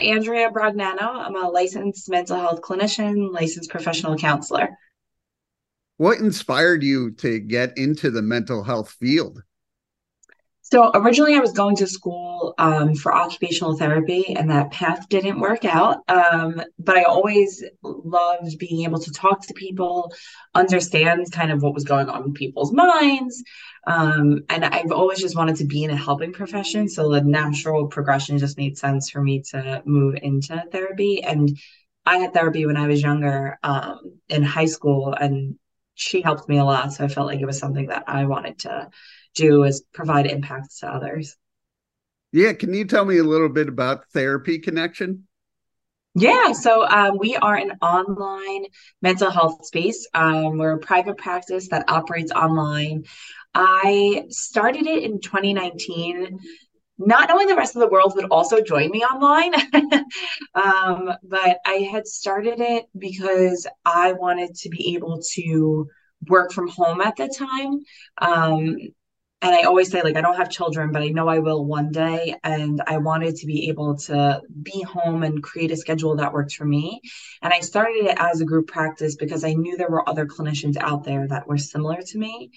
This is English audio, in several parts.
Andrea Brognano. I'm a licensed mental health clinician, licensed professional counselor. What inspired you to get into the mental health field? So originally, I was going to school um, for occupational therapy, and that path didn't work out. Um, but I always loved being able to talk to people, understand kind of what was going on in people's minds. Um, and I've always just wanted to be in a helping profession. So the natural progression just made sense for me to move into therapy. And I had therapy when I was younger um, in high school, and she helped me a lot. So I felt like it was something that I wanted to do is provide impacts to others. Yeah, can you tell me a little bit about Therapy Connection? Yeah, so um, we are an online mental health space. Um, we're a private practice that operates online. I started it in 2019, not knowing the rest of the world would also join me online. um, but I had started it because I wanted to be able to work from home at the time. Um, and I always say, like, I don't have children, but I know I will one day. And I wanted to be able to be home and create a schedule that worked for me. And I started it as a group practice because I knew there were other clinicians out there that were similar to me.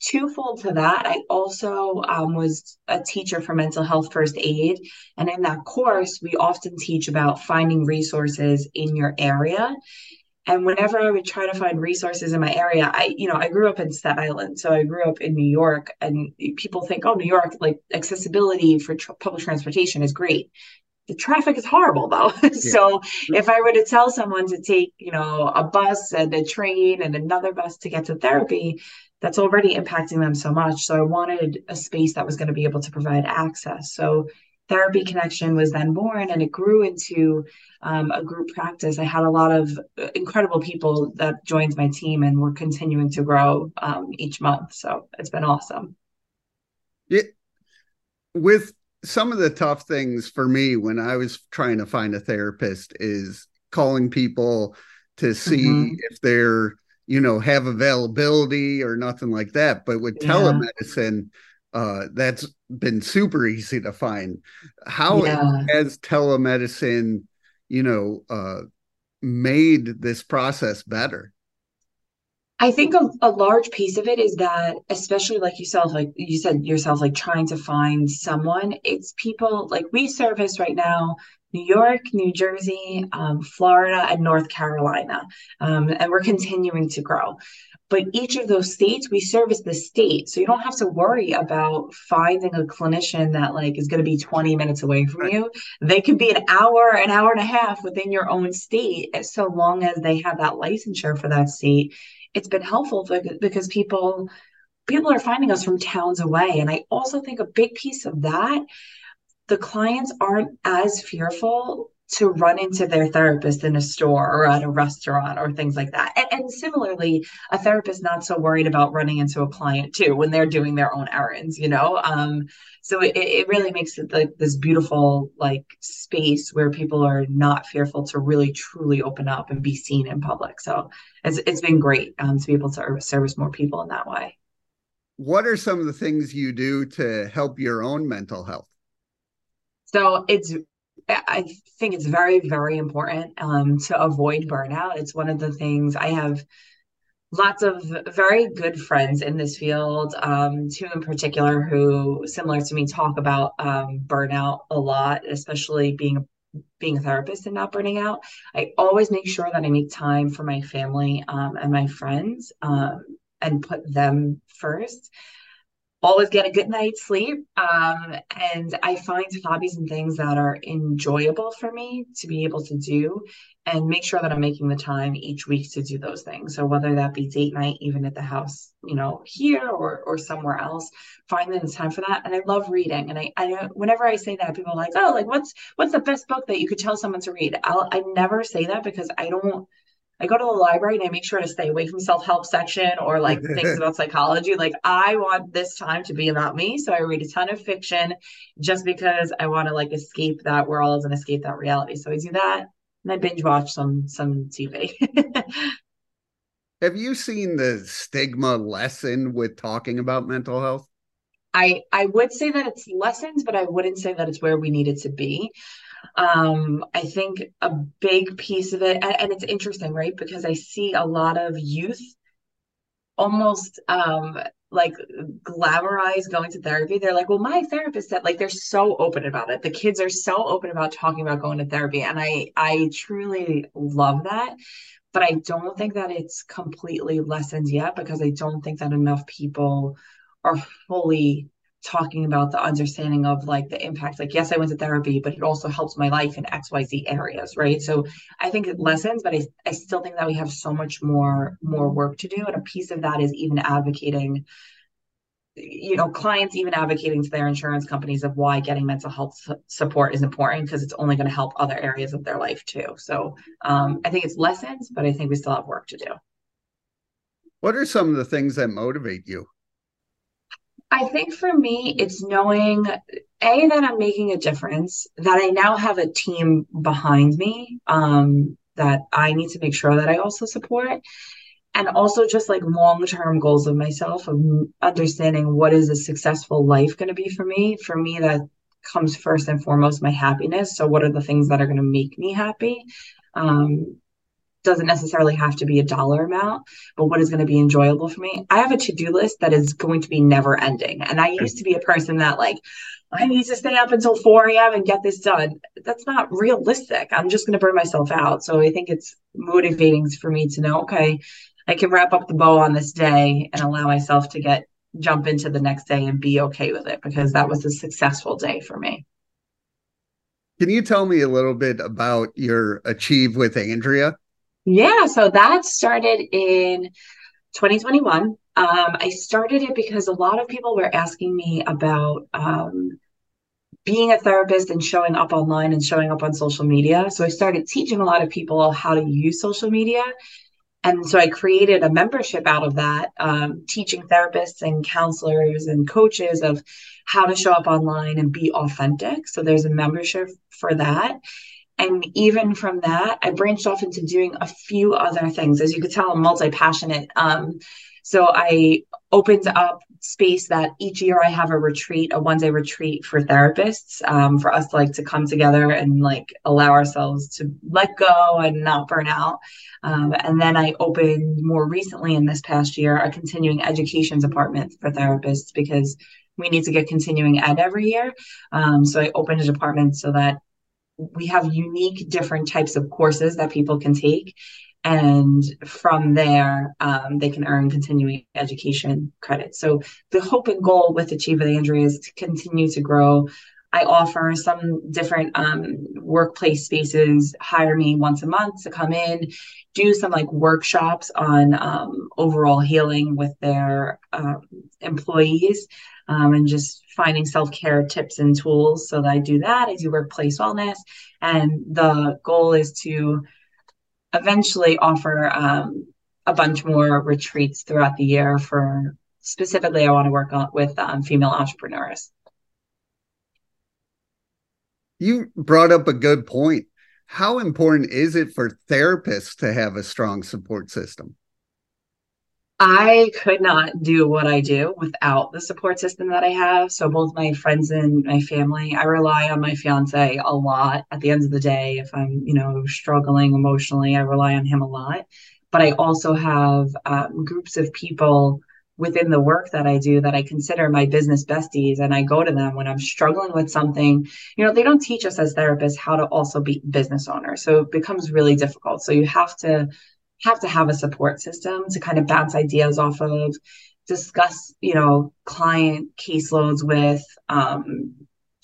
Twofold to that, I also um, was a teacher for mental health first aid. And in that course, we often teach about finding resources in your area and whenever I would try to find resources in my area, I, you know, I grew up in Staten Island. So I grew up in New York and people think, oh, New York, like accessibility for tr- public transportation is great. The traffic is horrible though. Yeah. so if I were to tell someone to take, you know, a bus and a train and another bus to get to therapy, that's already impacting them so much. So I wanted a space that was going to be able to provide access. So Therapy Connection was then born and it grew into um, a group practice. I had a lot of incredible people that joined my team and we're continuing to grow um, each month. So it's been awesome. Yeah. With some of the tough things for me when I was trying to find a therapist is calling people to see mm-hmm. if they're, you know, have availability or nothing like that. But with yeah. telemedicine, uh, that's been super easy to find. How yeah. has telemedicine, you know, uh, made this process better? I think a, a, large piece of it is that, especially like yourself, like you said yourself, like trying to find someone. It's people like we service right now New York, New Jersey, um, Florida, and North Carolina. Um, and we're continuing to grow but each of those states we service the state so you don't have to worry about finding a clinician that like is going to be 20 minutes away from right. you they could be an hour an hour and a half within your own state so long as they have that licensure for that state it's been helpful because people people are finding us from towns away. And i also think a big piece of that the clients aren't as fearful to run into their therapist in a store or at a restaurant or things like that. And, and, similarly, a therapist not so worried about running into a client too when they're doing their own errands, you know? Um, so it, it really makes it like this beautiful like space where people are not fearful to really truly open up and be seen in public. So it's, it's been great um, to be able to service more people in that way. What are some of the things you do to help your own mental health? So it's I think it's very, very important um, to avoid burnout. It's one of the things I have lots of very good friends in this field, um, two in particular who, similar to me, talk about um, burnout a lot, especially being being a therapist and not burning out. I always make sure that I make time for my family um, and my friends um, and put them first always get a good night's sleep. Um, and I find hobbies and things that are enjoyable for me to be able to do and make sure that I'm making the time each week to do those things. So whether that be date night, even at the house, you know, here or or somewhere else, find it's time for that. And I love reading. And I, I whenever I say that, people are like, oh, like what's what's the best book that you could tell someone to read? I'll I never say that because I don't I go to the library and I make sure to stay away from self-help section or like things about psychology. Like I want this time to be about me. So I read a ton of fiction just because I want to like escape that world and escape that reality. So I do that and I binge watch some some TV. Have you seen the stigma lessen with talking about mental health? I I would say that it's lessons, but I wouldn't say that it's where we need it to be. Um, I think a big piece of it, and, and it's interesting, right? Because I see a lot of youth almost um like glamorize going to therapy. They're like, well, my therapist said like they're so open about it. The kids are so open about talking about going to therapy. And I I truly love that. But I don't think that it's completely lessened yet because I don't think that enough people are fully talking about the understanding of like the impact like yes i went to therapy but it also helps my life in xyz areas right? So i think it lessens but I, I still think that we have so much more more work to do and a piece of that is even advocating you know clients even advocating to their insurance companies of why getting mental health support is important because it's only going to help other areas of their life too. So um, i think it's lessons but i think we still have work to do. What are some of the things that motivate you I think for me, it's knowing a that I'm making a difference, that I now have a team behind me um, that I need to make sure that I also support, and also just like long term goals of myself of understanding what is a successful life going to be for me. For me, that comes first and foremost my happiness. So, what are the things that are going to make me happy? Um, doesn't necessarily have to be a dollar amount, but what is going to be enjoyable for me. I have a to do list that is going to be never ending. And I used to be a person that, like, I need to stay up until 4 a.m. and get this done. That's not realistic. I'm just going to burn myself out. So I think it's motivating for me to know, okay, I can wrap up the bow on this day and allow myself to get jump into the next day and be okay with it because that was a successful day for me. Can you tell me a little bit about your Achieve with Andrea? Yeah, so that started in 2021. Um, I started it because a lot of people were asking me about um, being a therapist and showing up online and showing up on social media. So I started teaching a lot of people how to use social media. And so I created a membership out of that, um, teaching therapists and counselors and coaches of how to show up online and be authentic. So there's a membership for that. And even from that, I branched off into doing a few other things. As you could tell, I'm multi passionate. Um, so I opened up space that each year I have a retreat, a one day retreat for therapists, um, for us to like to come together and like allow ourselves to let go and not burn out. Um, and then I opened more recently in this past year a continuing education department for therapists because we need to get continuing ed every year. Um, so I opened a department so that we have unique different types of courses that people can take. And from there um, they can earn continuing education credits so the hope and goal with achieve with andrea is to continue to grow. I offer some different um, workplace spaces hire me once a month to come in do some like workshops on um, overall healing with their um, employees um, and just finding self care tips and tools. So that I do that. I do workplace wellness. And the goal is to eventually offer um, a bunch more retreats throughout the year for specifically, I want to work on with um, female entrepreneurs. You brought up a good point. How important is it for therapists to have a strong support system? I could not do what I do without the support system that I have. So both my friends and my family, I rely on my fiance a lot. At the end of the day, if I'm, you know, struggling emotionally, I rely on him a lot. But I also have um, groups of people within the work that I do that I consider my business besties, and I go to them when I'm struggling with something. You know, they don't teach us as therapists how to also be business owners, so it becomes really difficult. So you have to have to have a support system to kind of bounce ideas off of, discuss, you know, client caseloads with, um,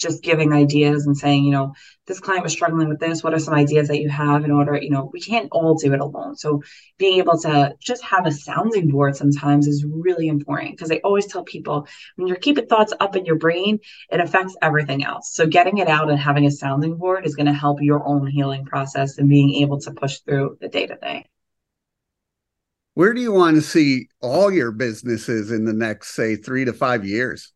just giving ideas and saying, you know, this client was struggling with this. What are some ideas that you have in order, you know, we can't all do it alone. So being able to just have a sounding board sometimes is really important because I always tell people when you're keeping thoughts up in your brain, it affects everything else. So getting it out and having a sounding board is going to help your own healing process and being able to push through the day to day where do you want to see all your businesses in the next say three to five years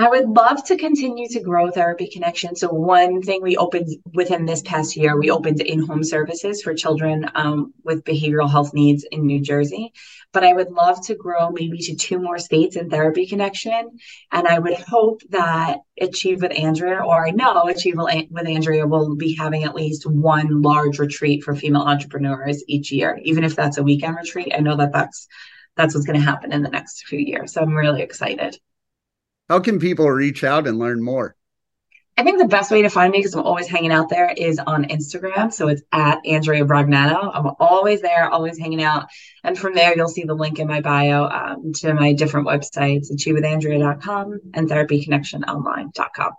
I would love to continue to grow Therapy Connection. So, one thing we opened within this past year, we opened in home services for children um, with behavioral health needs in New Jersey. but I would love to grow maybe to two more states in Therapy Connection. And I would hope that Achieve with Andrea, or I know Achieve with Andrea will be having at least one large retreat for female entrepreneurs each year, even if that's a weekend retreat. I know that that's that's what's going to happen in the next few years. So I'm really excited. How can people reach out and learn more? I think the best way to find me, because I'm always hanging out there, is on Instagram. So it's at Andrea Brognano. I'm always there, always hanging out. And from there, you'll see the link in my bio um, to my different websites, achievewithandrea.com and therapyconnectiononline.com.